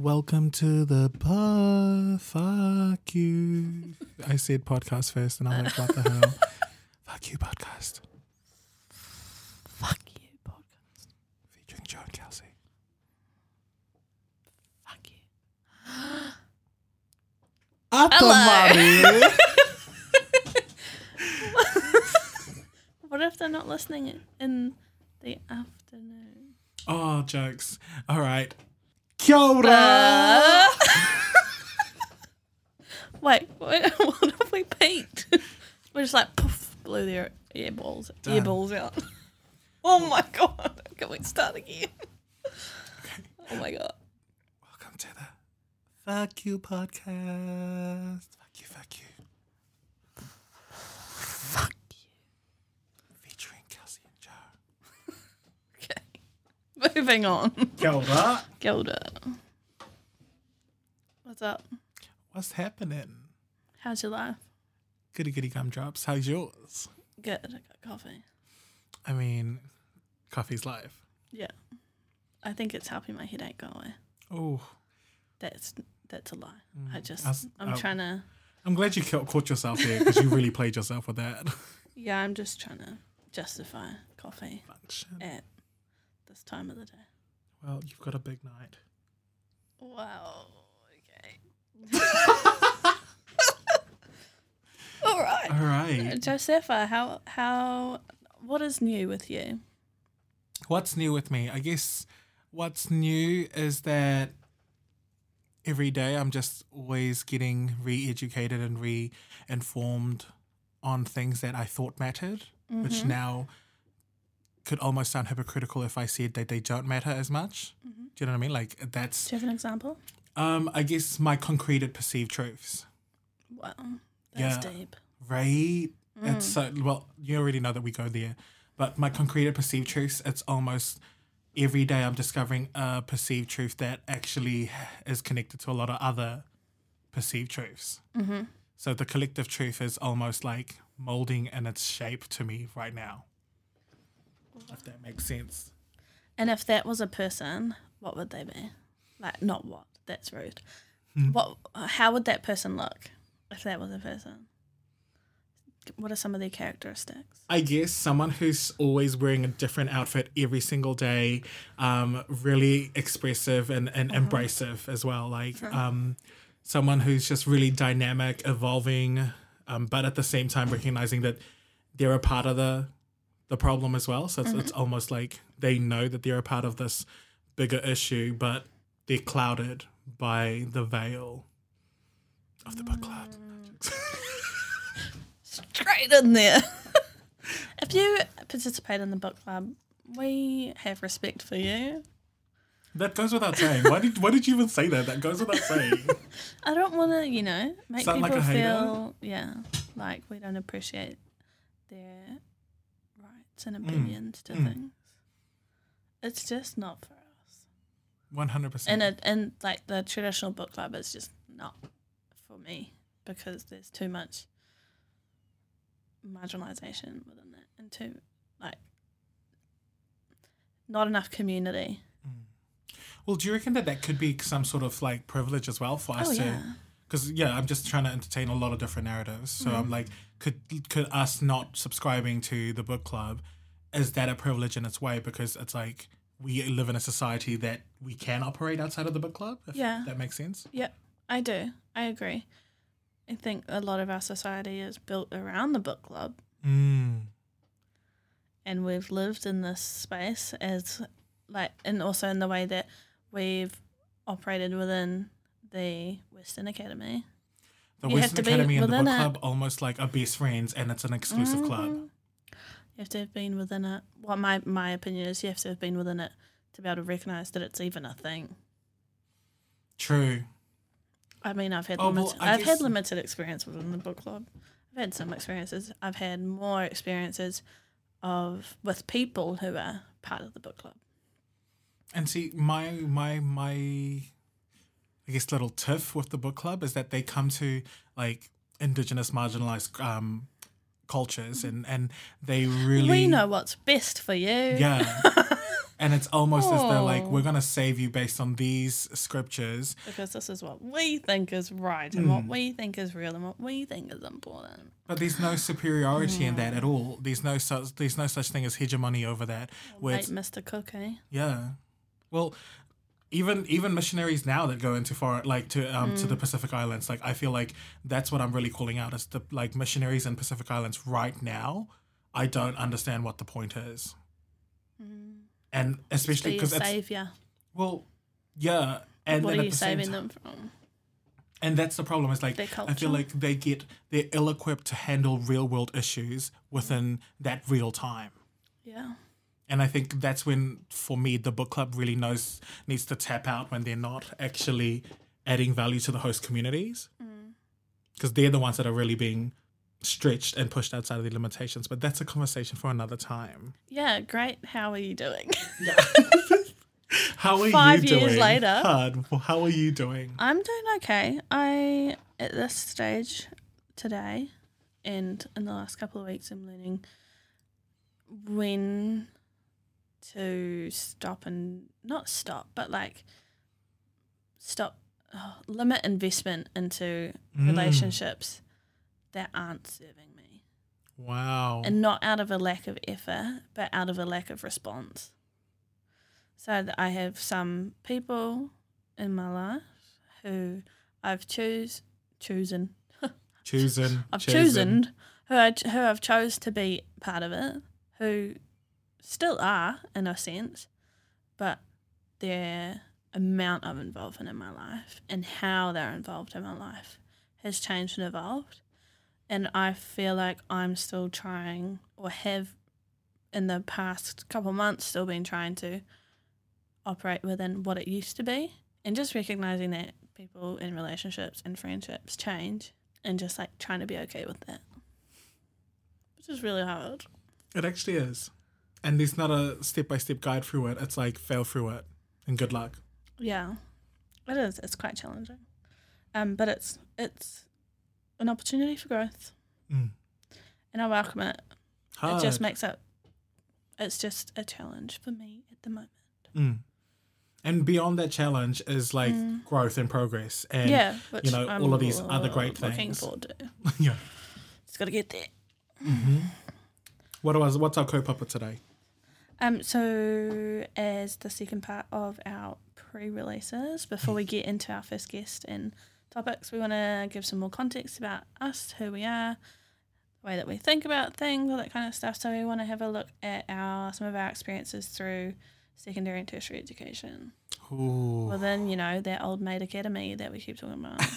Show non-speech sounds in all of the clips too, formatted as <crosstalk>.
Welcome to the pod. Fuck you. I said podcast first, and I'm like, what the hell? <laughs> Fuck you, podcast. Fuck you, podcast. Featuring Joe and Kelsey. Fuck you. <gasps> Up Hello. <laughs> What if they're not listening in the afternoon? Oh, jokes. All right. Uh, <laughs> wait, what, <laughs> what if we peaked? <laughs> We're just like poof, blew their ear balls, ear Done. balls out. Oh my god! Can we start again? Oh my god! Welcome to the Fuck You podcast. Fuck you, fuck you. Fuck you. Featuring Kelsey and Joe. Okay, moving on. Kia ora. Gilda, what's up? What's happening? How's your life? Goody goody gumdrops. How's yours? Good. I got coffee. I mean, coffee's life. Yeah, I think it's helping my headache go away. Oh, That's that's a lie. Mm. I just I I'm uh, I- trying to. I'm glad you caught yourself there because you really played yourself with that <laughs> Yeah, I'm just trying to justify coffee function. at this time of the day. Well, you've got a big night. Wow. Okay. <laughs> All right. All right. Josepha, how how what is new with you? What's new with me? I guess what's new is that every day I'm just always getting re educated and re informed on things that I thought mattered, which mm-hmm. now could almost sound hypocritical if I said that they don't matter as much. Do you know what I mean? Like that's Do you have an example? um I guess my concreted perceived truths. Wow. That's Yeah. deep. Right. It's so well, you already know that we go there. But my concrete perceived truths, it's almost every day I'm discovering a perceived truth that actually is connected to a lot of other perceived truths. Mm-hmm. So the collective truth is almost like molding in its shape to me right now. If that makes sense. And if that was a person, what would they be? Like not what, that's rude. Hmm. What how would that person look if that was a person? What are some of their characteristics? I guess someone who's always wearing a different outfit every single day, um, really expressive and, and embracive as well. Like um, someone who's just really dynamic, evolving, um, but at the same time recognizing that they're a part of the the problem as well. So it's, it's mm-hmm. almost like they know that they're a part of this bigger issue, but they're clouded by the veil of the book club. Mm. <laughs> Straight in there. <laughs> if you participate in the book club, we have respect for you. That goes without saying. Why did why did you even say that? That goes without saying. <laughs> I don't want to, you know, make like people a feel, yeah, like we don't appreciate their rights and opinions to mm. things. It's just not for us. One hundred percent. And it, and like the traditional book club is just not for me because there's too much marginalization within that and too like not enough community. Well, do you reckon that that could be some sort of like privilege as well for us Oh to? yeah. Because yeah, I'm just trying to entertain a lot of different narratives. So I'm like, could could us not subscribing to the book club, is that a privilege in its way? Because it's like we live in a society that we can operate outside of the book club. If Yeah. that makes sense. Yep, I do. I agree. I think a lot of our society is built around the book club, Mm. and we've lived in this space as like, and also in the way that we've operated within the Western Academy. The You Western Academy and the book within it. club almost like are best friends, and it's an exclusive club. Mhm. You have to have been within it. What my my opinion is, you have to have been within it to be able to recognize that it's even a thing. True. I mean, I've had Oh, limited, I I've guess- had limited experience within the book club. I've had some experiences. I've had more experiences of with people who are part of the book club. And see, my my my, I guess little tiff with the book club is that they come to like indigenous marginalized um, cultures and and they really We know what's best for you. yeah <laughs> and it's almost as though like Oh. we're gonna save you based on these scriptures. because this is what we think is right and what Mm. we think is real and what we think is important. But there's no superiority in that at all. There's no such there's no such thing as hegemony over that. It's, Mr. Cook, eh? yeah, well, even even missionaries now that go into far like to um to the Pacific Islands, like I feel like that's what I'm really calling out is the like missionaries in Pacific Islands right now. I don't understand what the point is, and especially because it's savior. well, yeah, and what are you the saving them from? And that's the problem. Is like I feel like they get they're ill equipped to handle real world issues within that real time. Yeah. And I think that's when, for me, the book club really knows needs to tap out when they're not actually adding value to the host communities, mm. because they're the ones that are really being stretched and pushed outside of their limitations. But that's a conversation for another time. Yeah, great. How are you doing? <laughs> How are Five you years doing? later. Hard. How are you doing? I'm doing okay. I, at this stage today and in the last couple of weeks, I'm learning when to stop and not stop, but like stop, oh, limit investment into Mm. relationships that aren't serving me. Wow. and not out of a lack of effort, but out of a lack of response. So that I have some people in my life who I've choose chosen choosing. <laughs> I've chosen who I who I've chose to be part of it, who still are in a sense, but their amount of involvement in my life and how they're involved in my life has changed and evolved. And I feel like I'm still trying or have in the past couple months still been trying to operate within what it used to be and just recognizing that people in relationships and friendships change and just like trying to be okay with that. Which is really hard. It actually is. And there's not a step by step guide through it. It's like fail through it and good luck. Yeah. It is. It's quite challenging. Um, but it's it's an opportunity for growth. Mm. And I welcome it. Hard. It just makes it it's just a challenge for me at the moment. Mm. And beyond that challenge is like growth and progress. And yeah. You know, I'm all of these other great things. to. <laughs> yeah. Just gotta get there. What was what's our kaupapa today? Um, so as the second part of our pre-releases, before we get into our first guest and topics, we want to give some more context about us, who we are, the way that we think about things, all that kind of stuff. So we want to have a look at our some of our experiences through secondary and tertiary education. Ooh. then you know, that old maid academy that we keep talking about. <laughs>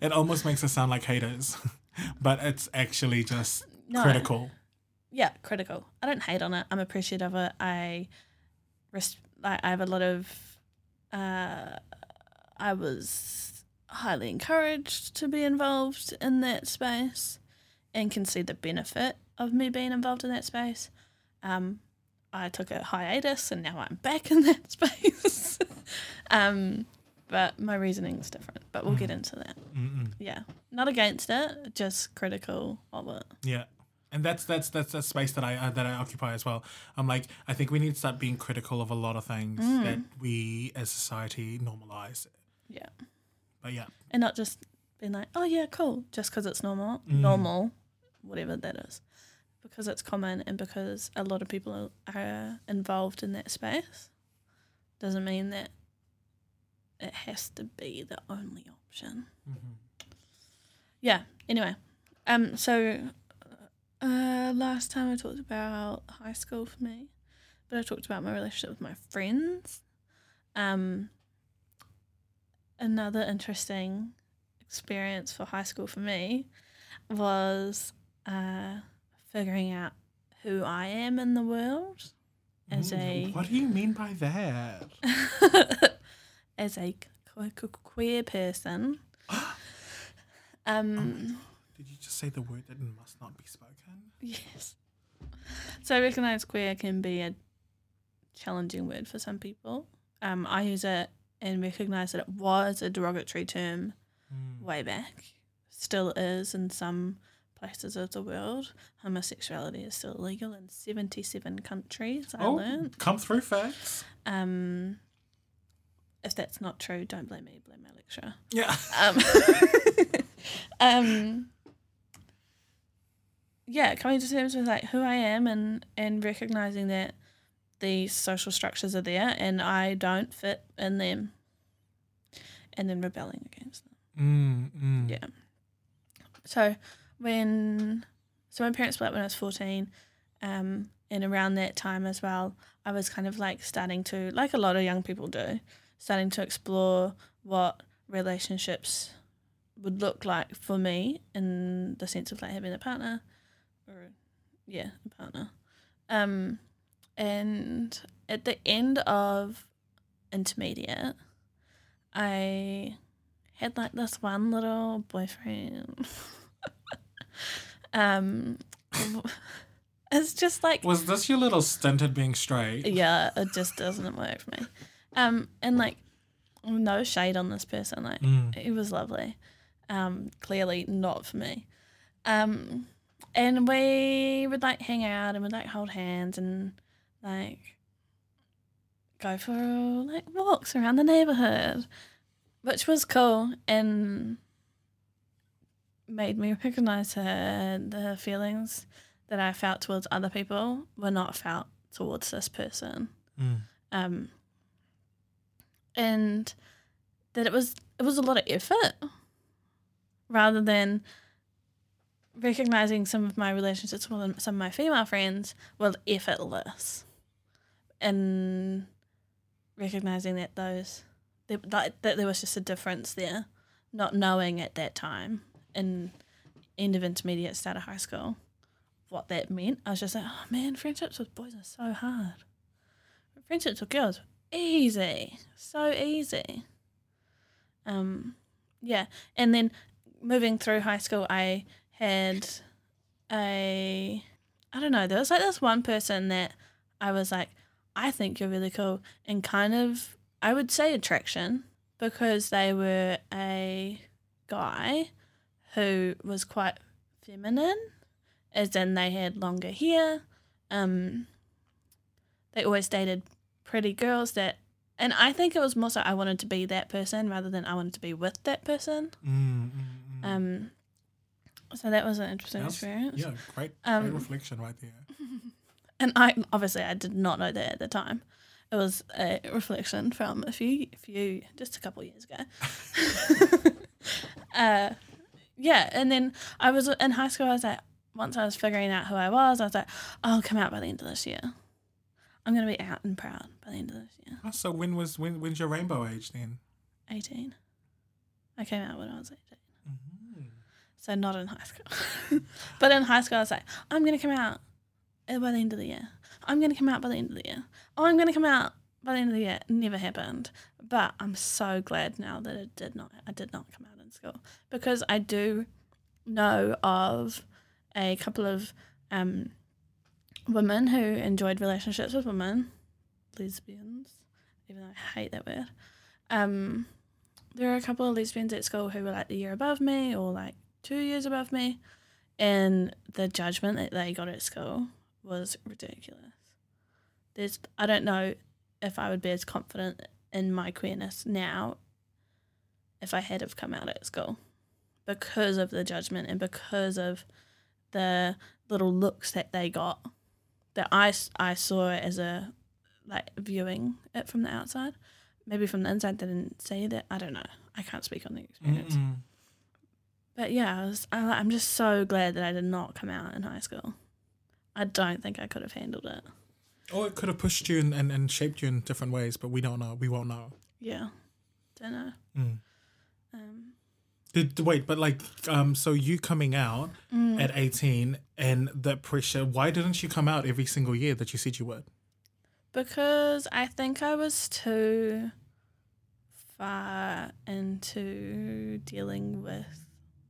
It almost makes us sound like haters, <laughs> but it's actually just No. critical. Yeah, critical. I don't hate on it. I'm appreciative of it. I, res- I, I have a lot of. Uh, I was highly encouraged to be involved in that space, and can see the benefit of me being involved in that space. Um, I took a hiatus, and now I'm back <laughs> in that space. <laughs> um, but my reasoning's different. But we'll get into that. Mm-mm. Yeah, not against it, just critical of it. Yeah. And that's that's that's a space that I uh, that I occupy as well. I'm like I think we need to start being critical of a lot of things that we as society normalize. Yeah. But yeah, and not just being like, oh yeah, cool, just because it's normal, Mm. normal, whatever that is, because it's common and because a lot of people are, are involved in that space, doesn't mean that it has to be the only option. Yeah. Anyway, um, so uh, last time I talked about high school for me, but I talked about my relationship with my friends. Um, another interesting experience for high school for me was uh, figuring out who I am in the world as a what do you mean by that? <laughs> as a que- que- queer person. <gasps> Um, Did you just say the word that must not be spoken? yes. So I recognise queer can be a challenging word for some people. Um, I use it and recognise that it was a derogatory term Mm. way back, still is in some places of the world, homosexuality is still illegal in 77 countries, I Oh, learned. come through facts. Um, if that's not true, don't blame me, blame my lecturer. Yeah. Um, <laughs> <laughs> um, yeah, coming to terms with like who I am and and recognizing that these social structures are there and I don't fit in them, and then rebelling against them. Mm, mm. Yeah. So when so my parents split when I was fourteen, um, and around that time as well, I was kind of like starting to like a lot of young people do, starting to explore what relationships would look like for me in the sense of like having a partner or yeah, a partner. Um and at the end of intermediate I had like this one little boyfriend. <laughs> um <laughs> it's just like Was this your little stint at being straight? yeah, it just doesn't work for me. Um, and like, no shade on this person. Like, Mm. he was lovely. Um, clearly not for me. Um, and we would like hang out and we'd like hold hands and like go for like walks around the neighborhood, which was cool and made me recognize her the feelings that I felt towards other people were not felt towards this person. Mm. Um, and that it was it was a lot of effort rather than recognizing some of my relationships with some of my female friends were effortless. And recognizing that those that, that there was just a difference there not knowing at that time in end of intermediate start of high school what that meant. I was just like oh man friendships with boys are so hard. Friendships with girls easy so easy. Um yeah. And then moving through high school i had a i don't know there was like this one person that i was like i think you're really cool and kind of i would say attraction because they were a guy who was quite feminine as in they had longer hair um they always dated pretty girls that and I think it was more so I wanted to be that person rather than I wanted to be with that person. Mm, mm, mm. Um so that was an interesting experience. yeah, great, Um, great reflection right there. <laughs> And I obviously I did not know that at the time. It was a reflection from a few few just a couple of years ago. <laughs> uh yeah, and then I was in high school I was like once I was figuring out who I was, I was like, I'll come out by the end of this year. I'm gonna be out and proud by the end of this year. Oh, so when was when when's your rainbow age then? 18. I came out when I was 18. So not in high school. <laughs> but in high school, I was like, I'm going to come out by the end of the year. I'm going to come out by the end of the year. Oh, I'm going to come out by the end of the year. It never happened. But I'm so glad now that it did not. I did not come out in school because I do know of a couple of um, women who enjoyed relationships with women, lesbians, even though I hate that word. Um, there are a couple of lesbians at school who were like the year above me or like two years above me, and the judgment that they got at school was ridiculous. There's, I don't know if I would be as confident in my queerness now if I had have come out at school because of the judgment and because of the little looks that they got that I, I saw as a like viewing it from the outside maybe from the inside they didn't see that i don't know i can't speak on the experience Mm-mm. But yeah I was, I, i'm just so glad that i did not come out in high school i don't think i could have handled it Or it could have pushed you and, and, and shaped you in different ways, but we don't know. We won't know. yeah don't know Mm. um, Did, wait, but like, um, so you coming out mm, at 18 and the pressure, why didn't you come out every single year that you said you would? because i think i was too far into dealing with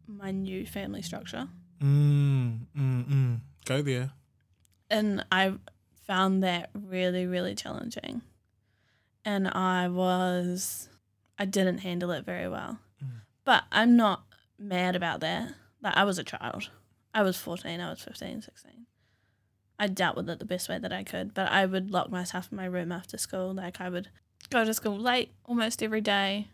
my new family structure Mm, mm, mm. Go there. and I found that really, really challenging. And I was, I didn't handle it very well. Mm. But I'm not mad about that. Like, I was a child. I was 14, I was 15, 16. I dealt with it the best way that I could, but I would lock myself in my room after school. Like I would go to school late almost every day.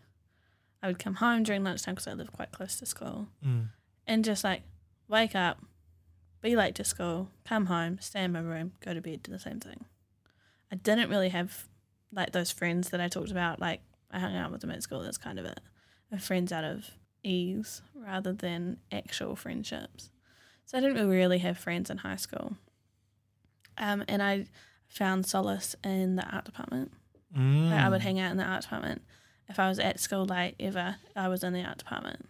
I would come home during lunchtime because I live quite close to school Mm. and just like wake up, be late to school, come home, stay in my room, go to bed, do the same thing. I didn't really have like those friends that I talked about. Like I hung out with them at school. That's kind of it. Friends out of ease rather than actual friendships. So I didn't really have friends in high school. Um, and I found solace in the art department. Mm. Like, I would hang out in the art department. If I was at school late ever, I was in the art department.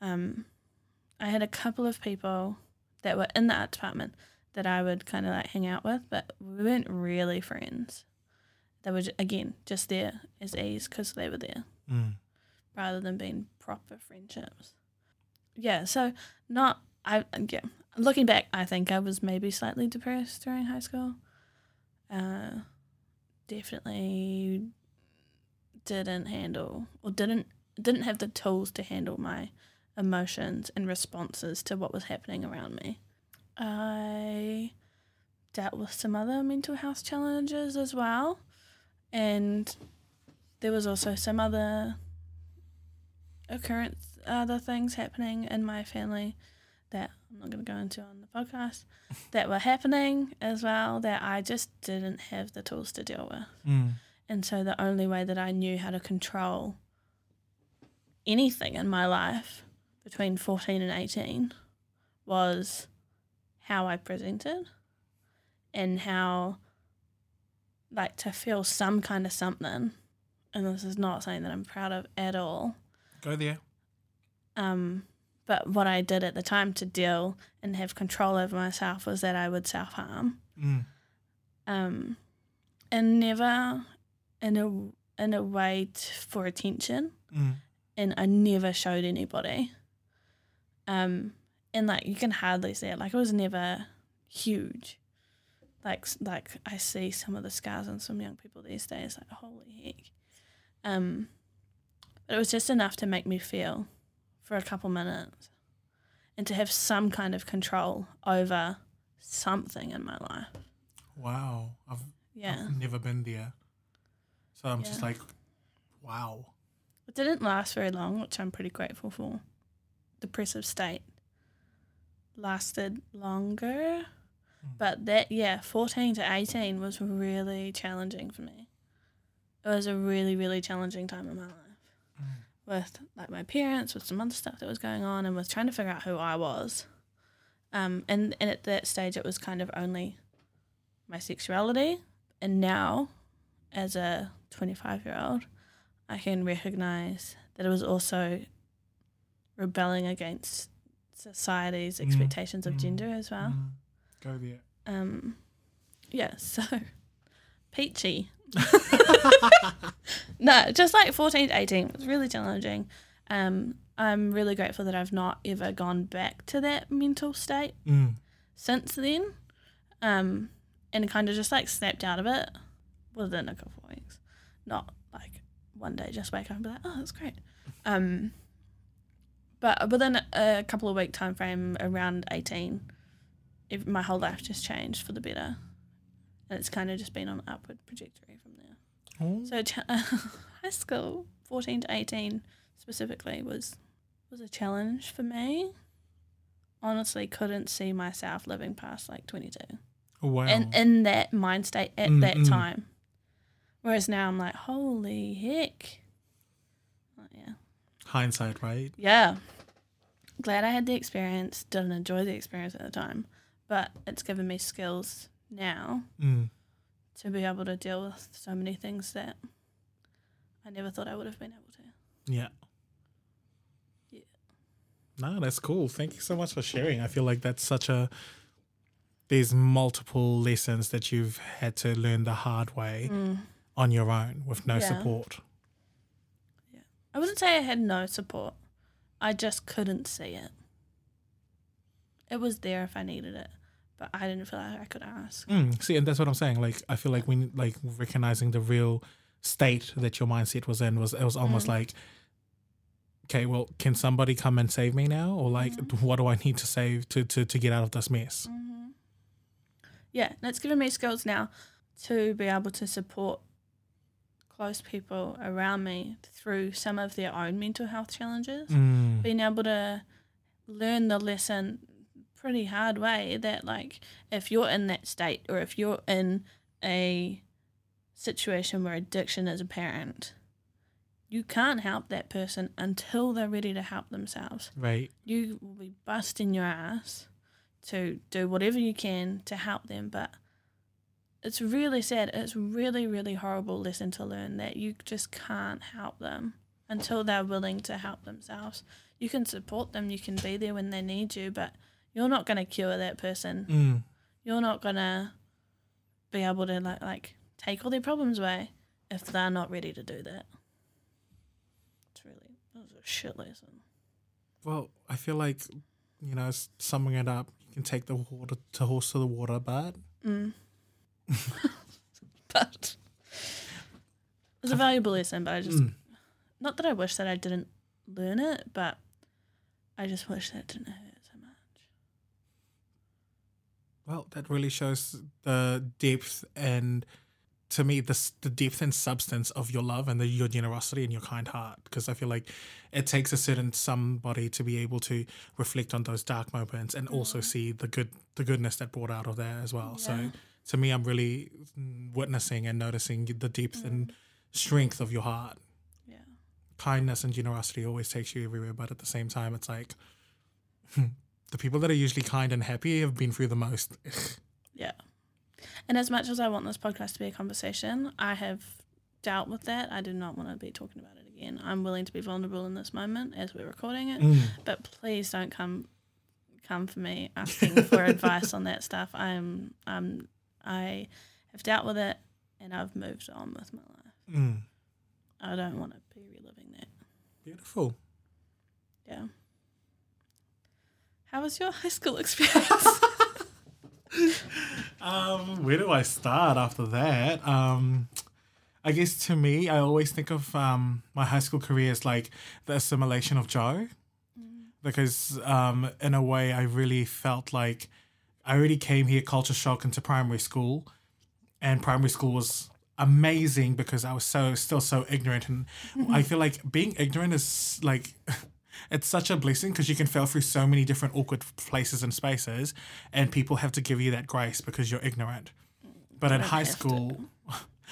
Um, I had a couple of people that were in the art department that I would kind of like hang out with, but we weren't really friends. They were again just there as ease because they were there, Mm. rather than being proper friendships. Yeah, so not I yeah. Looking back, I think I was maybe slightly depressed during high school. Uh, definitely didn't handle or didn't didn't have the tools to handle my emotions and responses to what was happening around me. I dealt with some other mental health challenges as well, and there was also some other occurrence, other things happening in my family that I'm not going to go into on the podcast <laughs> that were happening as well that I just didn't have the tools to deal with. Mm. And so the only way that I knew how to control anything in my life between 14 and 18 was how I presented and how, like, to feel some kind of something. And this is not something that I'm proud of at all. Go there. Um, but what I did at the time to deal and have control over myself was that I would self harm Mm. um, and never in a in a way t- for attention, Mm. and I never showed anybody. Um, and like you can hardly see it. Like it was never huge. Like like I see some of the scars on some young people these days. Like holy heck. Um, but it was just enough to make me feel for a couple minutes, and to have some kind of control over something in my life. Wow. I've, Yeah. I've never been there. So I'm just like, wow. It didn't last very long, which I'm pretty grateful for. Depressive state lasted longer, Mm. but that yeah, 14 to 18 was really challenging for me. It was a really really challenging time in my life Mm. with like my parents, with some other stuff that was going on, and was trying to figure out who I was. Um, and and at that stage, it was kind of only my sexuality, and now, as a 25 year old, I can recognize that it was also rebelling against society's Mm, expectations of mm, gender as well. Mm. Go there. Um, yeah, <laughs> so peachy. <laughs> <laughs> no, just like 14 to 18 was really challenging. Um, I'm really grateful that I've not ever gone back to that mental state Mm. since then. Um, and kind of just like snapped out of it within a couple of weeks. Not like one day just wake up and be like, oh, that's great. Um, but within a couple of week time frame, around 18, ev- my whole life just changed for the better. And it's kind of just been on an upward trajectory from there. Oh. So ch- <laughs> high school, 14 to 18 specifically, was was a challenge for me. Honestly, couldn't see myself living past like 22 wow. and in that mind state at Mm, that mm. time. Whereas now I'm like, holy heck. Like, yeah. Hindsight, right? Yeah. Glad I had the experience. Didn't enjoy the experience at the time, but it's given me skills now Mm. to be able to deal with so many things that I never thought I would have been able to. Yeah. Yeah. No, that's cool. Thank you so much for sharing. I feel like that's such a there's multiple lessons that you've had to learn the hard way Mm. On your own with no Yeah. support. Yeah. I wouldn't say I had no support. I just couldn't see it. It was there if I needed it, but I didn't feel like I could ask. Mm, see, and that's what I'm saying. Like, I feel like when like recognizing the real state that your mindset was in was it was almost Mm. like okay, well, can somebody come and save me now, or like, <laughs> what do I need to save to to to get out of this mess? Yeah, and it's given me skills now to be able to support close people around me through some of their own mental health challenges. Mm. Being able to learn the lesson pretty hard way that like if you're in that state or if you're in a situation where addiction is apparent, you can't help that person until they're ready to help themselves Right. you will be busting your ass to do whatever you can to help them but it's really sad. It's really really horrible lesson to learn that you just can't help them until they're willing to help themselves. You can support them you can be there when they need you but you're not going to cure that person. Mm. you're not going to be able to like like take all their problems away if they're not ready to do that. It's really that was a shit lesson. Well, I feel like, you know, summing it up, you can take the water to horse to the water, but Mm. <laughs> but it was a valuable lesson, but I just Mm. not that I wish that I didn't learn it, but I just wish that didn't hurt so much. well, that really shows the depth and, to me, the the depth and substance of your love and the, your generosity and your kind heart. Because I feel like it takes a certain somebody to be able to reflect on those dark moments and also see the good the goodness that brought out of there as well. Yeah. So to me, I'm really mm, witnessing and noticing the depth and strength of your heart. Yeah. kindness and generosity always takes you everywhere, but at the same time, it's like <laughs> the people that are usually kind and happy have been through the most. Yeah. And as much as I want this podcast to be a conversation, I have dealt with that. I do not want to be talking about it again. I'm willing to be vulnerable in this moment as we're recording it, Mm. but please don't come come for me asking for <laughs> advice on that stuff. I'm um I have dealt with it and I've moved on with my life. Mm. I don't want to be reliving that. Beautiful. Yeah. How was your <laughs> high school experience? <laughs> Um, where do I start after that? Um, I guess to me, I always think of um, my high school career as like the assimilation of Joe, because um, in a way, I really felt like I already came here culture shock into primary school, and primary school was amazing because I was so still so ignorant, and I feel like being ignorant is like. <laughs> It's such a blessing because you can fail through so many different awkward places and spaces, and people have to give you that grace because you're ignorant. But in high school,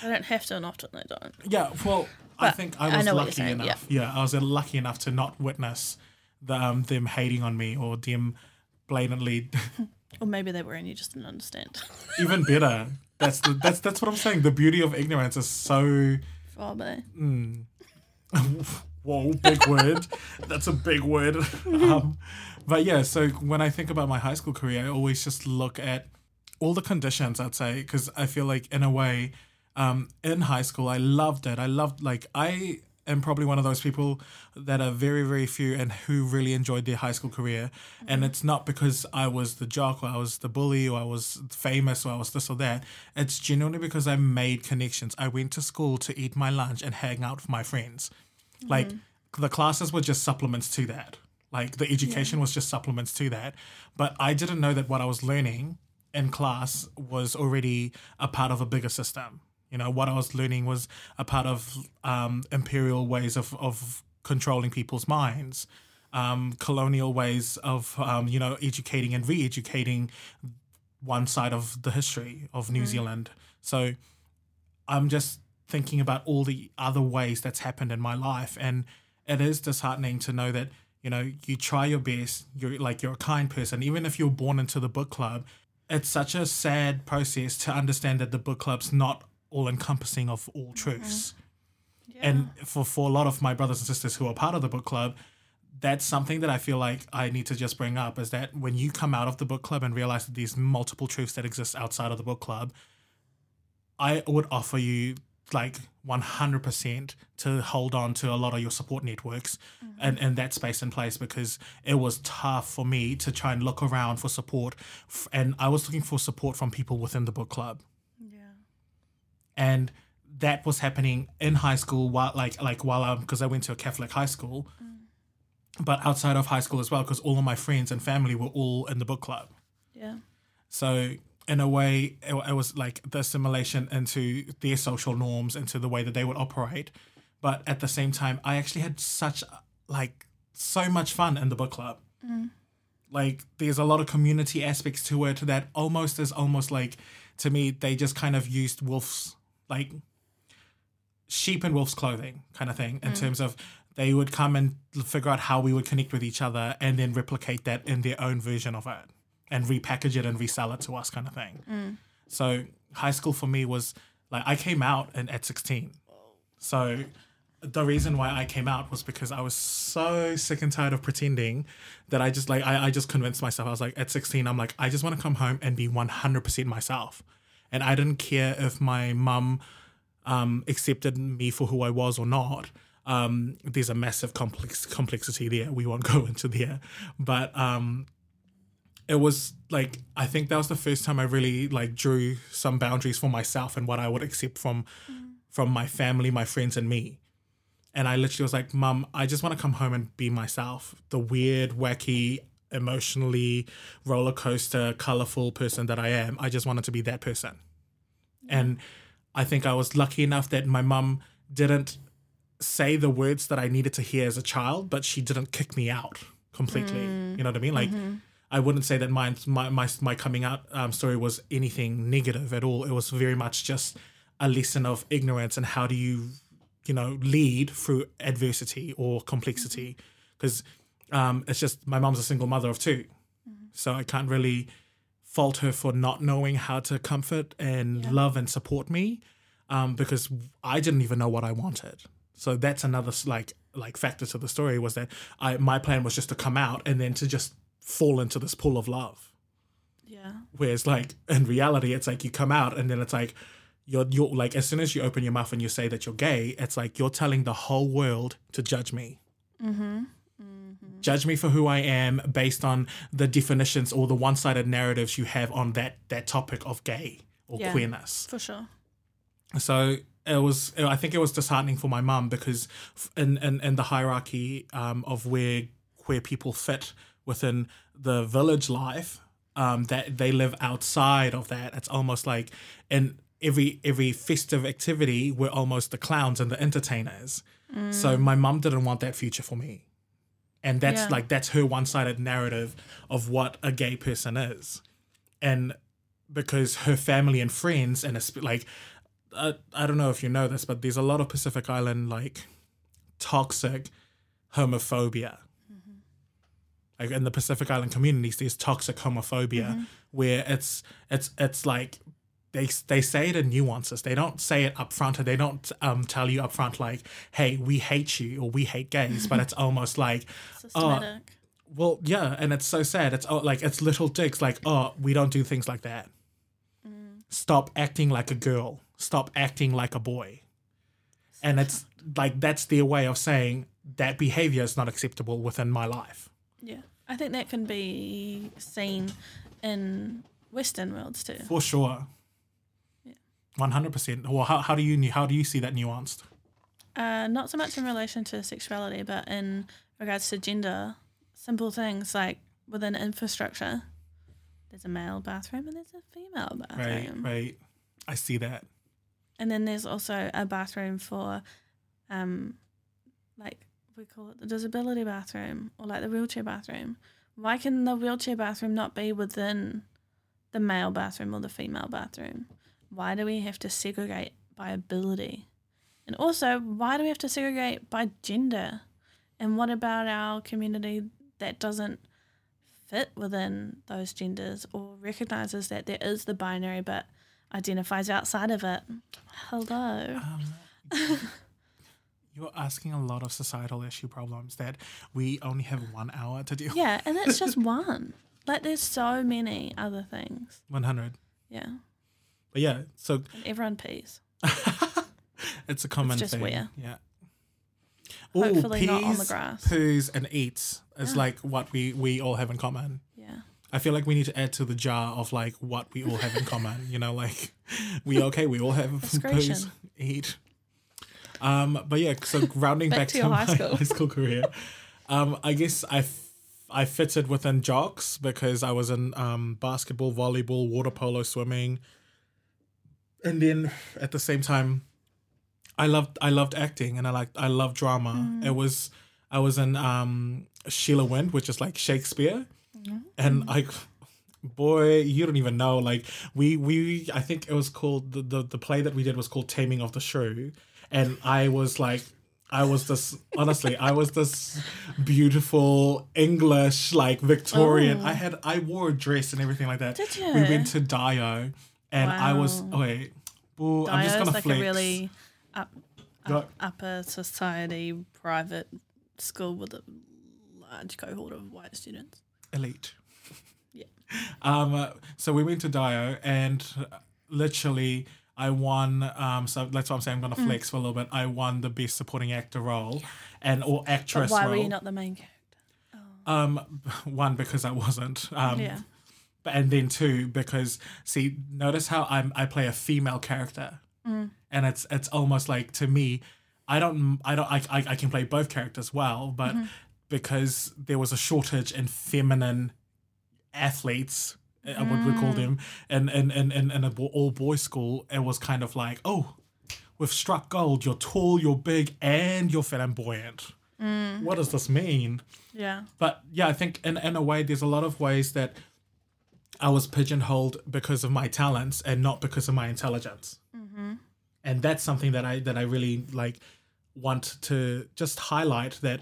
I don't have to, and often they don't. yeah, well, I think I I was know lucky saying, enough. Yeah. I was lucky enough to not witness the, um, them hating on me or them blatantly. <laughs> Or maybe they were and you just didn't understand. <laughs> even better. That's the, that's that's what I'm saying. The beauty of ignorance is so. Probably. Mm, <laughs> whoa, big word. That's a big word. <laughs> Um, but yeah, so when I think about my high school career, I always just look at all the conditions, I'd say, because I feel like in a way, um, in high school, I loved it. I loved, like, I am probably one of those people that are very, very few and who really enjoyed their high school career. Mm-hmm. And it's not because I was the jock or I was the bully or I was famous or I was this or that. It's genuinely because I made connections. I went to school to eat my lunch and hang out with my friends. Mm-hmm. Like, the classes were just supplements to that. Like the education was just supplements to that. But I didn't know that what I was learning in class was already a part of a bigger system. You know, what I was learning was a part of um, imperial ways of, of controlling people's minds, um, colonial ways of, um, you know, educating and re educating one side of the history of New Zealand. So I'm just thinking about all the other ways that's happened in my life. And it is disheartening to know that, you know, you try your best, you're like, you're a kind person, even if you're born into the book club. It's such a sad process to understand that the book club's not all encompassing of all mm-hmm. truths. And for, for a lot of my brothers and sisters who are part of the book club, that's something that I feel like I need to just bring up is that when you come out of the book club and realize that there's multiple truths that exist outside of the book club, I would offer you like 100% to hold on to a lot of your support networks mm-hmm. and, and that space and place because it was tough for me to try and look around for support. And I was looking for support from people within the book club Yeah. And that was happening in high school while like like while I'm because I went to a Catholic high school mm. but outside of high school as well, because all of my friends and family were all in the book club. Yeah. So in a way, it, it was like the assimilation into their social norms, into the way that they would operate. But at the same time, I actually had such like so much fun in the book club. Mm. Like there's a lot of community aspects to it that almost is almost like to me they just kind of used wolves like sheep in wolf's clothing kind of thing in mm. terms of they would come and figure out how we would connect with each other and then replicate that in their own version of it and repackage it and resell it to us kind of thing. Mm. So high school for me was like I came out and at 16. So the reason why I came out was because I was so sick and tired of pretending that I just like I, I just convinced myself I was like at 16 I'm like I just want to come home and be 100% myself and I didn't care if my mum um, accepted me for who I was or not um, there's a massive complex complexity there we won't <laughs> go into there but um, it was like I think that was the first time I really like drew some boundaries for myself and what I would accept from from my family, my friends, and me. And I literally was like, Mum, I just want to come home and be myself. The weird, wacky, emotionally roller coaster, colorful person that I am. I just wanted to be that person. And I think I was lucky enough that my mum didn't say the words that I needed to hear as a child, but she didn't kick me out completely. Mm. You know what I mean? Like, mm-hmm. I wouldn't say that my my my, my coming out um, story was anything negative at all. It was very much just a lesson of ignorance and how do you, you know, lead through adversity or complexity. Mm-hmm. Because um, it's just my mom's a single mother of 2 so I can't really fault her for not knowing how to comfort and love and support me, um, because I didn't even know what I wanted. So that's another like like factor to the story was that I my plan was just to come out and then to just fall into this pool of love. Yeah. Whereas like in reality, it's like you come out and then it's like you're you're like as soon as you open your mouth and you say that you're gay, it's like you're telling the whole world to judge me. Judge me for who I am based on the definitions or the one-sided narratives you have on that that topic of gay or Yeah. queerness. For sure. So it was. I think it was disheartening for my mum because in in, in the hierarchy um, of where queer people fit within the village life, um, that they live outside of that. It's almost like in every every festive activity, we're almost the clowns and the entertainers. So my mum didn't want that future for me. And that's Yeah. like that's her one-sided narrative of what a gay person is. And because her family and friends and like uh, I don't know if you know this, but there's a lot of Pacific Island like toxic homophobia. Like in the Pacific Island communities, there's toxic homophobia where it's it's it's like they they say it in nuances. They don't say it up front, or they don't um, tell you up front like, "Hey, we hate you" or "We hate gays." but it's <laughs> almost like, Systematic. well, yeah, and it's so sad. It's oh, like it's little digs like, oh, we don't do things like that. Stop acting like a girl. Stop acting like a boy. And it's like that's their way of saying that behavior is not acceptable within my life. yeah. I think that can be seen in Western worlds too. For sure. One hundred percent. Well, how, how do you how do you see that nuanced? Uh, not so much in relation to sexuality, but in regards to gender, simple things like within infrastructure, there's a male bathroom and there's a female bathroom. Right, right. I see that. And then there's also a bathroom for, um, like we call it the disability bathroom or like the wheelchair bathroom. Why can the wheelchair bathroom not be within the male bathroom or the female bathroom? Why do we have to segregate by ability? And also, why do we have to segregate by gender? And what about our community that doesn't fit within those genders or recognizes that there is the binary but identifies outside of it? Hello. Um, you're asking a lot of societal issue problems that we only have one hour to deal. Yeah, and that's just one. Like, there's so many other things. One hundred. Yeah. But yeah, so And everyone pees. <laughs> it's a common just thing. where. Yeah. Hopefully not on the grass. Poos and eats is Yeah. like what we we all have in common. Yeah. I feel like we need to add to the jar of like what we all have in common. You know, like <laughs> we okay, we all have <laughs> poos, eat. Um, but yeah, so rounding Back back, to to, your my high school. high school career. Um, I guess I, f- I fitted within jocks because I was in um, basketball, volleyball, water polo, swimming, and then at the same time, I loved I loved acting and I like I love drama. It was I was in um, Sheilah Winn, which is like Shakespeare, and I. Boy, you don't even know. Like we, we, I think it was called the, the the play that we did was called Taming of the Shrew, and I was like I was this honestly, I was this beautiful English like Victorian. Oh. I had I wore a dress and everything like that. Did you? We went to Dio, and I was Wow. oh, wait. Boo, I'm just gonna like flex. a really up, up, upper society private school with a large cohort of white students. elite. <laughs> Yeah. <laughs> Um. uh, So we went to Dio, and uh, literally, I won. Um. So that's what I'm saying. I'm Mm. gonna flex for a little bit. I won the best supporting actor role, and or But actress why role. were you not the main character? Um. <laughs> One because I wasn't. Um. yeah. But and then two because see, notice how I'm I play a female character, Mm. and it's it's almost like to me, I don't I don't I I, I can play both characters well, but Mm-hmm. because there was a shortage in feminine athletes, uh, what we call Mm. them, and and and and in a all boys school, it was kind of like oh. We've struck gold. You're tall, you're big, and you're flamboyant. Mm. What does this mean? Yeah. but yeah, I think in in a way, there's a lot of ways that I was pigeonholed because of my talents and not because of my intelligence. Mm-hmm. And that's something that I that I really like want to just highlight that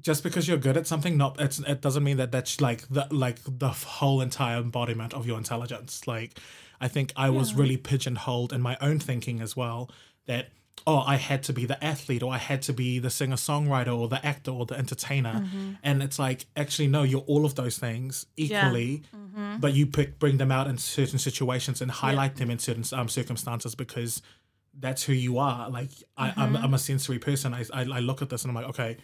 just because you're good at something, not it's, it doesn't mean that that's like the like the whole entire embodiment of your intelligence. Like, I think I was really pigeonholed in my own thinking as well. That oh, I had to be the athlete, or I had to be the singer songwriter, or the actor, or the entertainer. Mm-hmm. And it's like actually no, you're all of those things equally, mm-hmm. but you pick bring them out in certain situations and highlight them in certain um, circumstances because that's who you are. Like I, I'm, mm-hmm. I'm a sensory person. I, I, I look at this and I'm like, okay,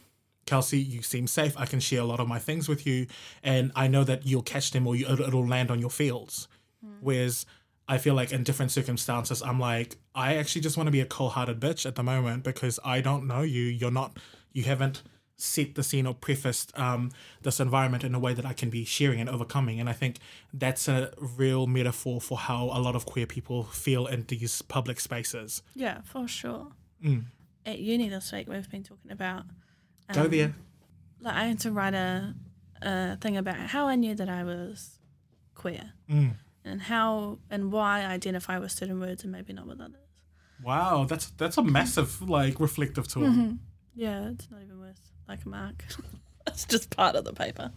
Kelsey, you seem safe. I can share a lot of my things with you, and I know that you'll catch them or you, it'll, it'll land on your fields. Mm. Whereas I feel like in different circumstances, I'm like, I actually just want to be a cold-hearted bitch at the moment because I don't know you. You're not. You haven't set the scene or prefaced um, this environment in a way that I can be sharing and overcoming. And I think that's a real metaphor for how a lot of queer people feel in these public spaces. Yeah, for sure. Mm. At uni this week, we've been talking about. Go um, there. Like I had to write a, a thing about how I knew that I was queer Mm. And how and why I identify with certain words and maybe not with others. Wow, that's that's a massive like reflective tool. Mm-hmm. Yeah, it's not even worth like a mark. <laughs> it's just part of the paper.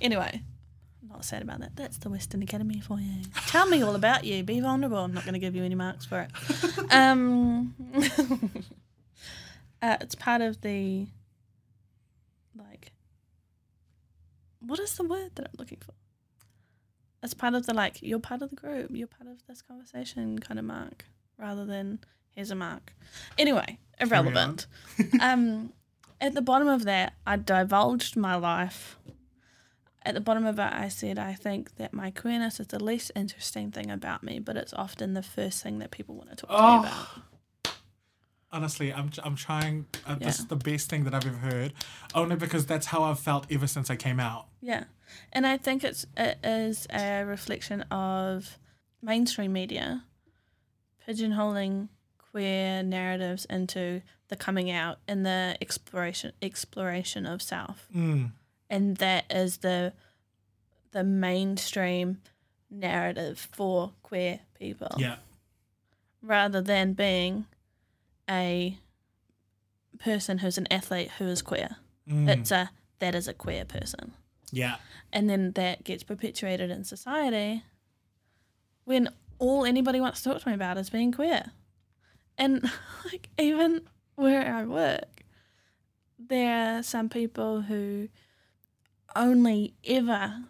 Anyway, I'm not sad about that. That's the Western Academy for you. Tell me all about you. Be vulnerable. I'm not going to give you any marks for it. <laughs> Um, <laughs> uh, it's part of the like. What is the word that I'm looking for? It's part of the like. You're part of the group. You're part of this conversation kind of mark, rather than here's a mark. Anyway, irrelevant. <laughs> um, at the bottom of that, I divulged my life. At the bottom of it, I said, I think that my queerness is the least interesting thing about me, but it's often the first thing that people want to talk to Oh. me about. Honestly, I'm I'm trying. Uh, This is the best thing that I've ever heard, only because that's how I've felt ever since I came out. Yeah. And I think it's it is a reflection of mainstream media pigeonholing queer narratives into the coming out and the exploration exploration of self. Mm. and that is the the mainstream narrative for queer people Yeah. rather than being a person who's an athlete who is queer. Mm. it's a that is a queer person. Yeah. and then that gets perpetuated in society when all anybody wants to talk to me about is being queer. And <laughs> like even where i work there are some people who only ever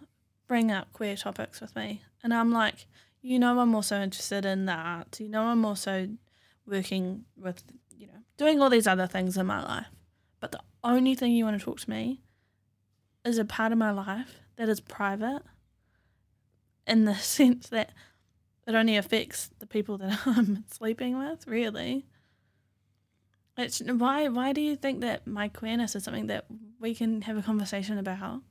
bring up queer topics with me. And i'm like you know i'm also interested in the arts. You know i'm also working with you know doing all these other things in my life but the only thing you want to talk to me is a part of my life that is private in the <laughs> sense that it only affects the people that <laughs> I'm sleeping with, really. It's why why do you think that my queerness is something that we can have a conversation about.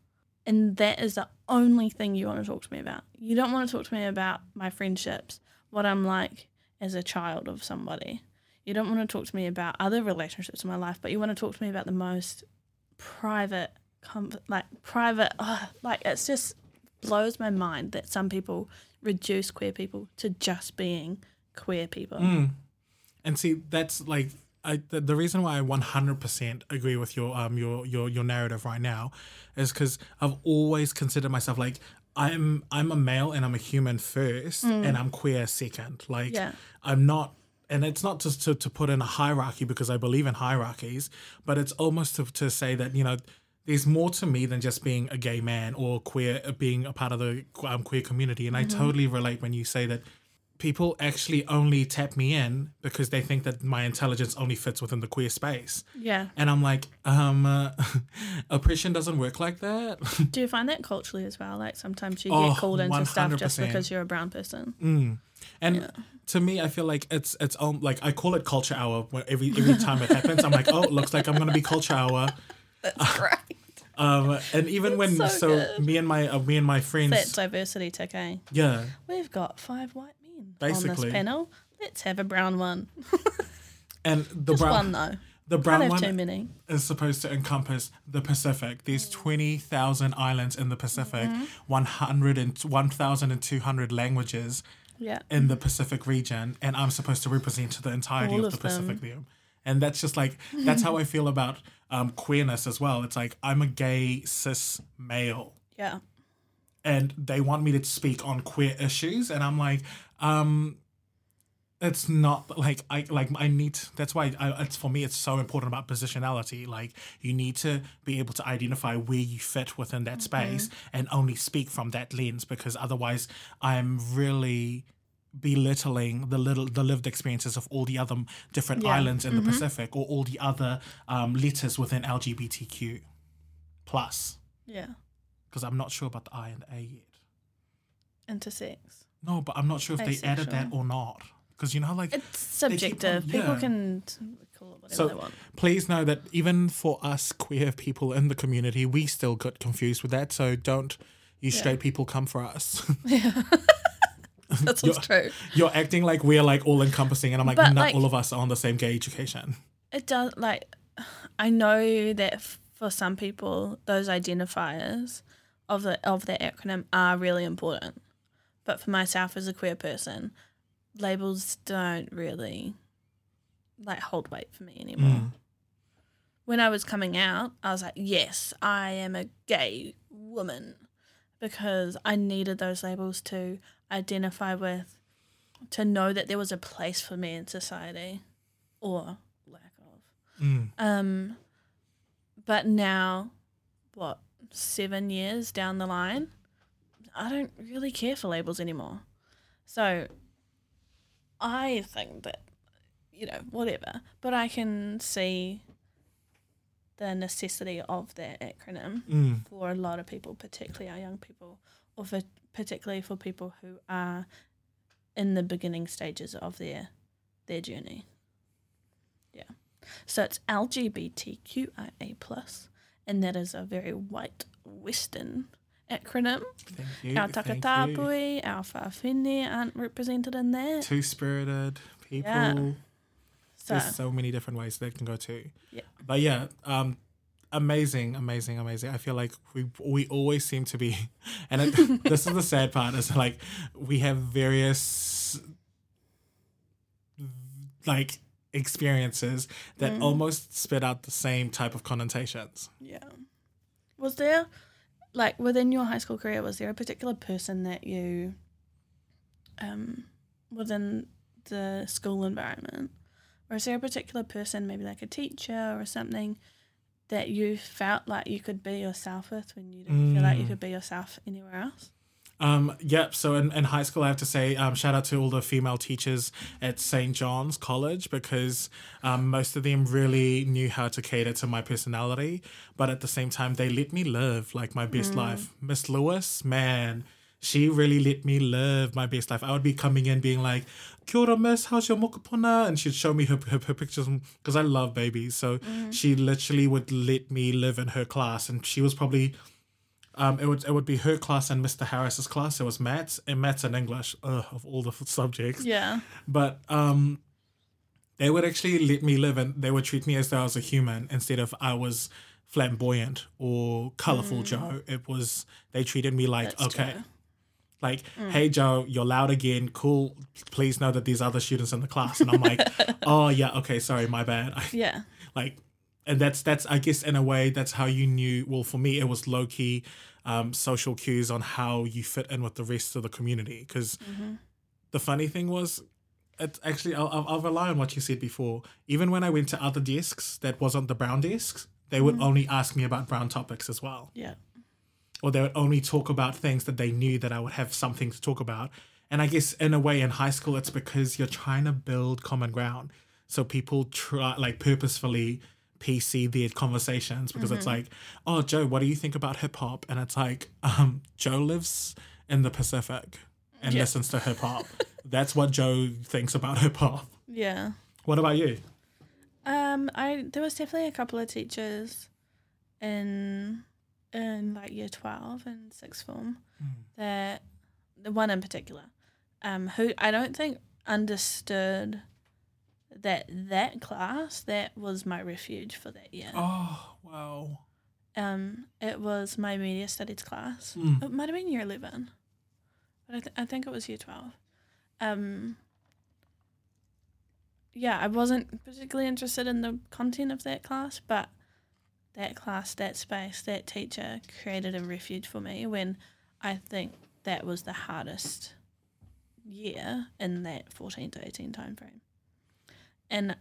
And that is the only thing you want to talk to me about. You don't want to talk to me about my friendships, what I'm like as a child of somebody. You don't want to talk to me about other relationships in my life, but you want to talk to me about the most private, like private, like it's just blows my mind that some people reduce queer people to just being queer people. Mm. And see, that's like I, the, the reason why I 100% agree with your um your your your narrative right now is because I've always considered myself like I'm I'm a male and I'm a human first and I'm queer second. Like Yeah. I'm not and it's not just to, to put in a hierarchy because I believe in hierarchies, but it's almost to, to say that, you know, there's more to me than just being a gay man or queer, being a part of the um, queer community. And I totally relate when you say that people actually only tap me in because they think that my intelligence only fits within the queer space. Yeah. And I'm like, um, uh, <laughs> oppression doesn't work like that. Do you find that culturally as well? Like sometimes you Oh, get called into stuff just because you're a brown person. Mm. And to me, I feel like it's it's um, like I call it culture hour. Where every every time it happens, I'm like, oh, it looks like I'm gonna be culture hour. That's <laughs> great. Um, and even when so so, me and my uh, me and my friends, That diversity tick, eh? yeah, We've got five white on Basically. this panel. Let's have a brown one. <laughs> and the Just brown one though. the brown one is supposed to encompass the Pacific. There's twenty thousand islands in the Pacific, Mm-hmm. one hundred and one thousand and two hundred languages Yeah. in the Pacific region, and I'm supposed to represent the entirety All of, of the Pacific them. And that's just like <laughs> that's how I feel about um, queerness as well. It's like I'm a gay cis male, Yeah. and they want me to speak on queer issues, and I'm like, um, it's not like I like I need. That's why I, it's for me. It's so important about positionality. Like you need to be able to identify where you fit within that space, and only speak from that lens, because otherwise, I'm really belittling the little the lived experiences of all the other different Yeah. islands in the Pacific or all the other um, letters within LGBTQ plus Yeah. because I'm not sure about the I and A yet. Intersex. No, but I'm not sure if they added that or not. Because you know, like, It's subjective. People yeah. can call it whatever So- they want. please know that even for us queer people in the community, we still got confused with that. So don't you straight people come for us. <laughs> Yeah. <laughs> That's what's true. You're acting like we're like all encompassing, and I'm like, But, not like- all of us are on the same gay education. It does like I know that for some people those identifiers of the of the acronym are really important. But for myself as a queer person, labels don't really like hold weight for me anymore. Mm. When I was coming out, I was like, "Yes, I am a gay woman." Because I needed those labels to identify with to know that there was a place for me in society or lack of. Mm. Um, but now, what seven years down the line, I don't really care for labels anymore. So, I think that you know whatever, but I can see the necessity of that acronym Mm. for a lot of people, particularly our young people, or for particularly for people who are in the beginning stages of their their journey. Yeah. So it's LGBTQIA plus, and that is a very white Western acronym. Thank you. our. Takatapui, our whakawahine aren't represented in that. Two spirited people. Yeah. So There's so many different ways they can go to. Yeah. But yeah, um, amazing, amazing, amazing. I feel like we we always seem to be, <laughs> and it, <laughs> this is the sad part is like we have various like experiences that Mm. almost spit out the same type of connotations. Yeah. Was there, like, within your high school career, was there a particular person that you, um, within the school environment, or is there a particular person, maybe like a teacher or something, that you felt like you could be yourself with when you didn't feel like you Mm. could be yourself anywhere else? Um, yep. So in, in high school, I have to say, um, shout out to all the female teachers at St. John's College because um, most of them really knew how to cater to my personality. But at the same time, they let me live like my best life. Miss Lewis, man, she really let me live my best life. I would be coming in being like, Kia ora, miss, how's your mokopuna? And she'd show me her, her, her pictures because I love babies. So she literally would let me live in her class. And she was probably, um, it would it would be her class and Mr. Harris's class. It was maths and maths and English ugh, of all the f- <laughs> subjects. Yeah. But um, they would actually let me live and they would treat me as though I was a human instead of I was flamboyant or colorful Joe. It was, they treated me like, That's okay. true. Like, hey Joe, you're loud again. Cool. Please know that these other students in the class. And I'm like, <laughs> oh yeah, okay, sorry, my bad. I, <laughs> Yeah. like, and that's that's I guess in a way that's how you knew. Well, for me, it was low key um, social cues on how you fit in with the rest of the community. Because the funny thing was, it's actually I'll, I'll, I'll rely on what you said before. Even when I went to other desks that wasn't the brown desks, they would only ask me about brown topics as well Yeah. or they would only talk about things that they knew that I would have something to talk about. And I guess in a way in high school it's because you're trying to build common ground. So people try like purposefully PC their conversations because it's like, oh Joe, what do you think about hip hop? And it's like, um, Joe lives in the Pacific and Yeah. listens to hip hop. That's what Joe thinks about hip hop. Yeah. What about you? Um, I there was definitely a couple of teachers in in like year twelve and sixth form that the one in particular, um, who I don't think understood that that class that was my refuge for that year. Oh wow. Um, it was my media studies class. Mm. It might have been year eleven, but I, th- I think it was year twelve. Um, yeah, I wasn't particularly interested in the content of that class, but that class, that space, that teacher created a refuge for me when I think that was the hardest year in that 14 to 18 time frame. And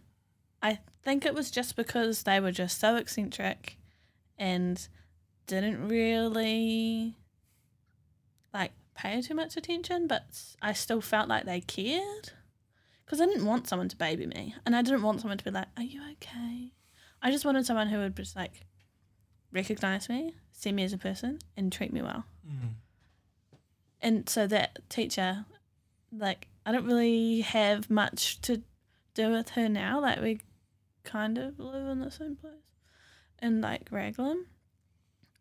I think it was just because they were just so eccentric and didn't really like pay too much attention, but I still felt like they cared because I didn't want someone to baby me, and I didn't want someone to be like, "Are you okay?" I just wanted someone who would just like recognize me, see me as a person, and treat me well. Mm. And so that teacher, like, I don't really have much to do with her now. Like, we kind of live in the same place in like Raglan,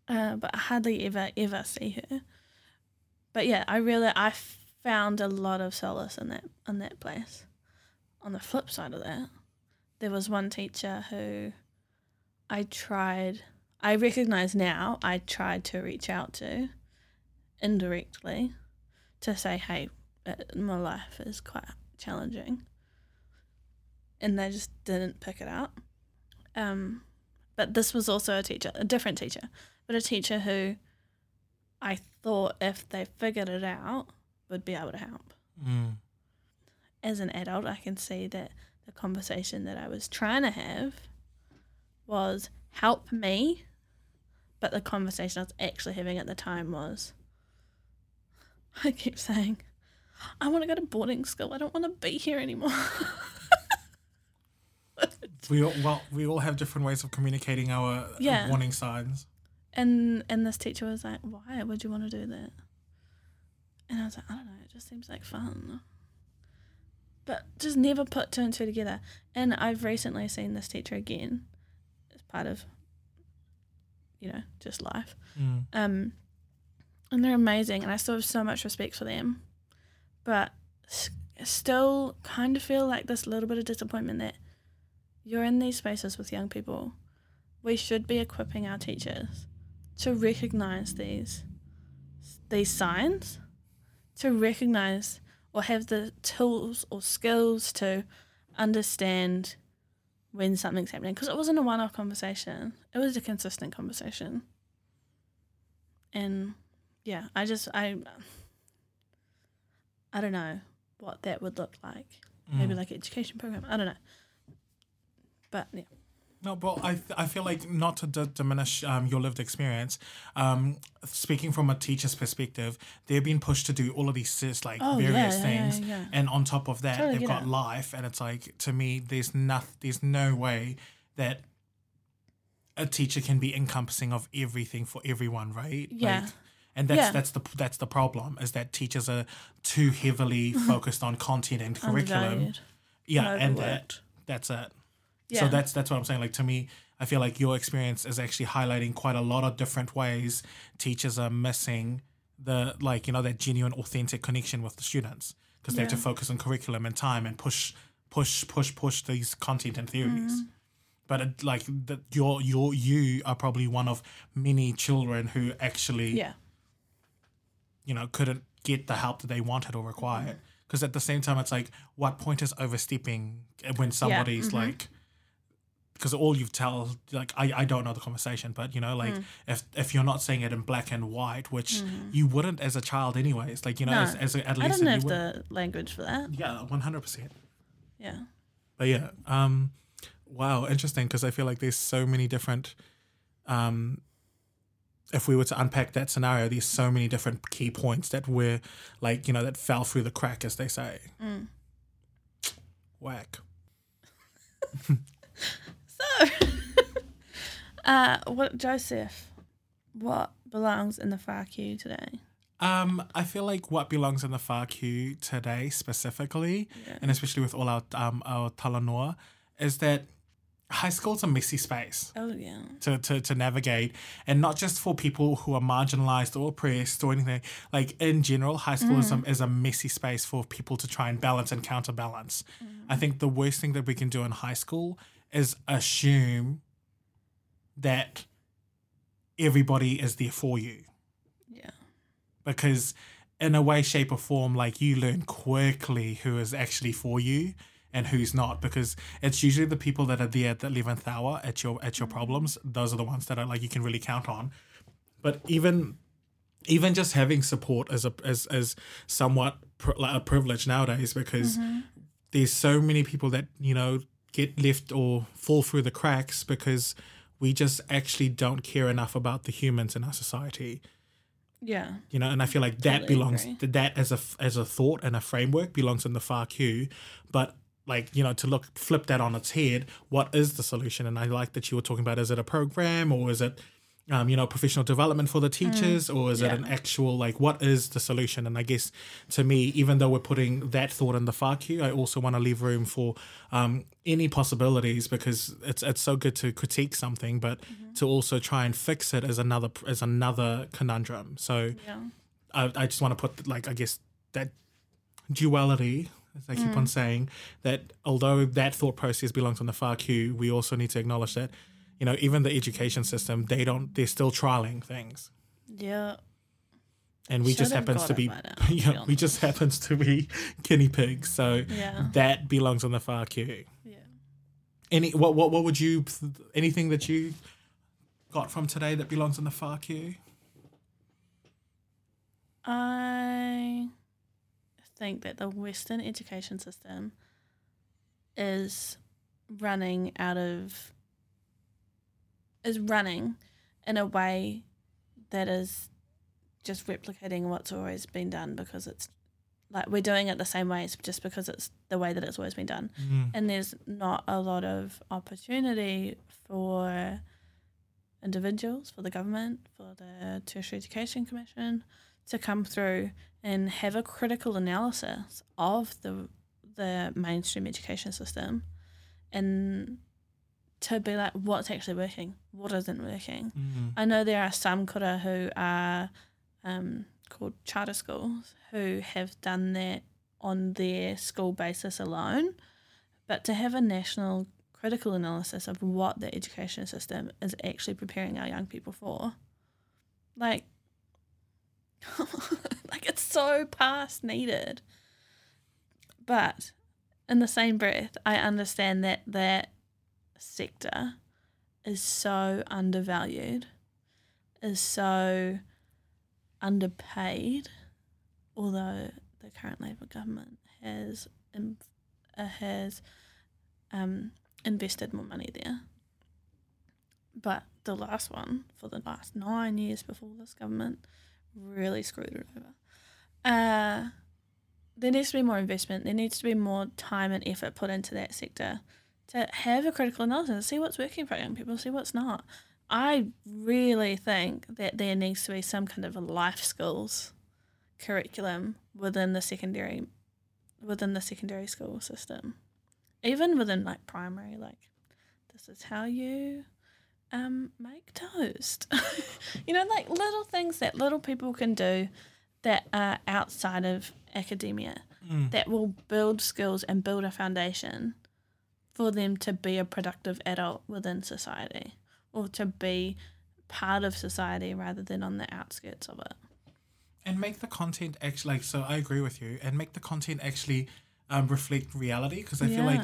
uh, but I hardly ever ever see her. But yeah, I really I found a lot of solace in that in that place. On the flip side of that, there was one teacher who I tried. I recognize now I tried to reach out to indirectly to say, hey, uh, my life is quite challenging. And they just didn't pick it up. Um, but this was also a teacher, a different teacher, but a teacher who I thought if they figured it out would be able to help. Mm. As an adult, I can see that the conversation that I was trying to have was help me, but the conversation I was actually having at the time was I keep saying, I want to go to boarding school. I don't want to be here anymore. <laughs> We all, well, we all have different ways of communicating our uh, Yeah. warning signs. And and this teacher was like, "Why would you want to do that?" And I was like, "I don't know. It just seems like fun." But just never put two and two together. And I've recently seen this teacher again, as part of, you know, just life. Mm. Um, and they're amazing, and I still have so much respect for them. But still, kind of feel like this little bit of disappointment that you're in these spaces with young people. We should be equipping our teachers to recognize these these signs, to recognize or have the tools or skills to understand when something's happening. Because it wasn't a one-off conversation; it was a consistent conversation. And yeah, I just I I don't know what that would look like. Maybe Mm. like an education program. I don't know. But yeah. No, but I th- I feel like not to d- diminish um, your lived experience. Um, speaking from a teacher's perspective, they're being pushed to do all of these like Oh, various yeah, things, yeah, yeah. and on top of that, Totally they've got it. life, and it's like to me, there's nothing, there's no way that a teacher can be encompassing of everything for everyone, right? Yeah. Like, And that's Yeah. that's the that's the problem is that teachers are too heavily <laughs> focused on content and curriculum. Undervalued. Yeah, and that that's it. Yeah. So that's that's what I'm saying. Like to me, I feel like your experience is actually highlighting quite a lot of different ways teachers are missing the like you know that genuine, authentic connection with the students because they have to focus on curriculum and time and push, push, push, push these content and theories. Mm-hmm. But it, like that, your your you are probably one of many children who actually yeah. you know couldn't get the help that they wanted or required. Mm-hmm. Because at the same time, it's like, what point is overstepping when somebody's mm-hmm. like, because all you've tell like I, I don't know the conversation, but you know like Mm. if if you're not saying it in black and white, which you wouldn't as a child anyways, like you know. No, as, as I adolescent, didn't you have the language for that. yeah, one hundred percent. Yeah. But yeah, um, wow, interesting because I feel like there's so many different. Um, if we were to unpack that scenario, there's so many different key points that were like you know that fell through the crack, as they say. Mm. Whack. <laughs> So, <laughs> uh, what Joseph? What belongs in the far queue today? Um, I feel like what belongs in the far queue today specifically, Yeah. and especially with all our um our talanoa, is that high school's a messy space. Oh yeah. to, to, to navigate and not just for people who are marginalized or oppressed or anything like in general high school is, a, is a messy space for people to try and balance and counterbalance i think the worst thing that we can do in high school is assume that everybody is there for you. Yeah. because in a way shape or form like you learn quickly who is actually for you and who's not because it's usually the people that are there at the 11th hour at your at your mm-hmm. problems. Those are the ones that are like you can really count on. But even even just having support as a as as somewhat pr- like a privilege nowadays because mm-hmm. there's so many people that you know get left or fall through the cracks because we just actually don't care enough about the humans in our society Yeah. you know and i feel like that Totally belongs agree. that as a as a thought and a framework belongs in the far queue but like you know to look flip that on its head what is the solution and i like that you were talking about is it a program or is it um, you know professional development for the teachers or is it Mm. an actual like what is the solution and i guess to me even though we're putting that thought in the far queue i also want to leave room for um, any possibilities because it's it's so good to critique something but Mm-hmm. to also try and fix it as another as another conundrum so Yeah. I, I just want to put like I guess that duality, as I keep on saying, that although that thought process belongs on the far queue, we also need to acknowledge that, you know, even the education system, they don't they're still trialing things. Yeah. And we just Should have happens to be now, <laughs> to be yeah, we just happens to be guinea pigs. So Yeah. that belongs on the far queue. Yeah. Any what what what would you anything that you got from today that belongs on the far queue? I think that the Western education system is running out of is running in a way that is just replicating what's always been done because it's like we're doing it the same way it's just because it's the way that it's always been done Mm. and there's not a lot of opportunity for individuals, for the government, for the Tertiary Education Commission to come through and have a critical analysis of the the mainstream education system and to be like what's actually working, what isn't working. Mm. I know there are some kura who are um, called charter schools who have done that on their school basis alone, but to have a national critical analysis of what the education system is actually preparing our young people for, like, <laughs> like it's so past needed. But in the same breath, I understand that that sector is so undervalued, is so underpaid, although the current Labour government has im- uh, has um, invested more money there. But the last one, for the last nine years before this government, really screwed it over. Uh, there needs to be more investment. There needs to be more time and effort put into that sector to have a critical analysis, see what's working for young people, see what's not. I really think that there needs to be some kind of a life skills curriculum within the secondary within the secondary school system. Even within like primary, like this is how you um make toast. <laughs> you know, like little things that little people can do that are outside of academia Mm. that will build skills and build a foundation for them to be a productive adult within society or to be part of society rather than on the outskirts of it. and make the content actually like so i agree with you and make the content actually um, reflect reality because i feel like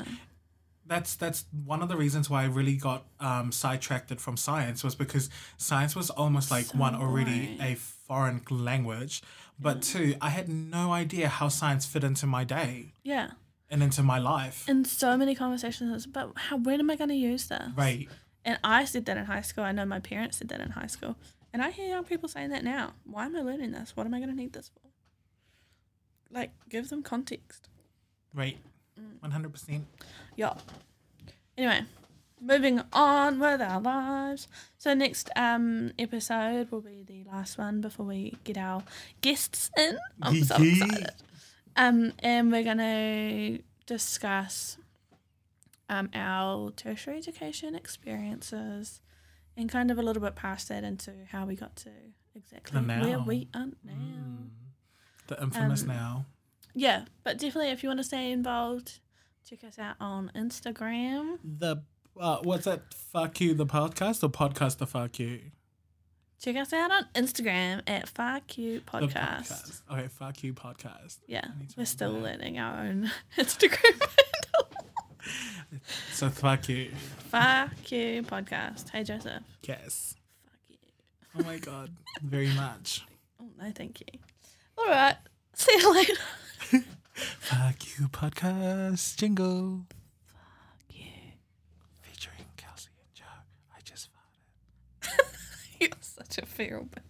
that's that's one of the reasons why i really got um, sidetracked from science was because science was almost like So one already boring. a foreign language but two i had no idea how science fit into my day Yeah. And into my life And so many conversations, but how, when am I going to use this? right And I said that in high school. I know my parents said that in high school. And I hear young people saying that now. Why am I learning this? What am I going to need this for? Like, give them context. right Mm. 100% Yeah. Anyway, moving on with our lives. So next um episode will be the last one before we get our guests in. I'm so excited. Um, and we're gonna discuss um our tertiary education experiences and kind of a little bit past that into how we got to exactly where we are now. Mm. the infamous Um, now Yeah, but definitely if you want to stay involved, check us out on Instagram. the uh, what's that fuck you the podcast or podcast the fuck you Check us out on Instagram at Far The Podcast. okay fuck you podcast Yeah, I need to we're still that. learning our own <laughs> Instagram handle. <laughs> so fuck you Far Queue Podcast. Hey Joseph. yes Fuck you. oh my god very much Oh no, thank you. All right. See you later. <laughs> fuck you podcast jingle Fuck you. featuring kelsey and joe i just found it <laughs> You're such a feral bitch.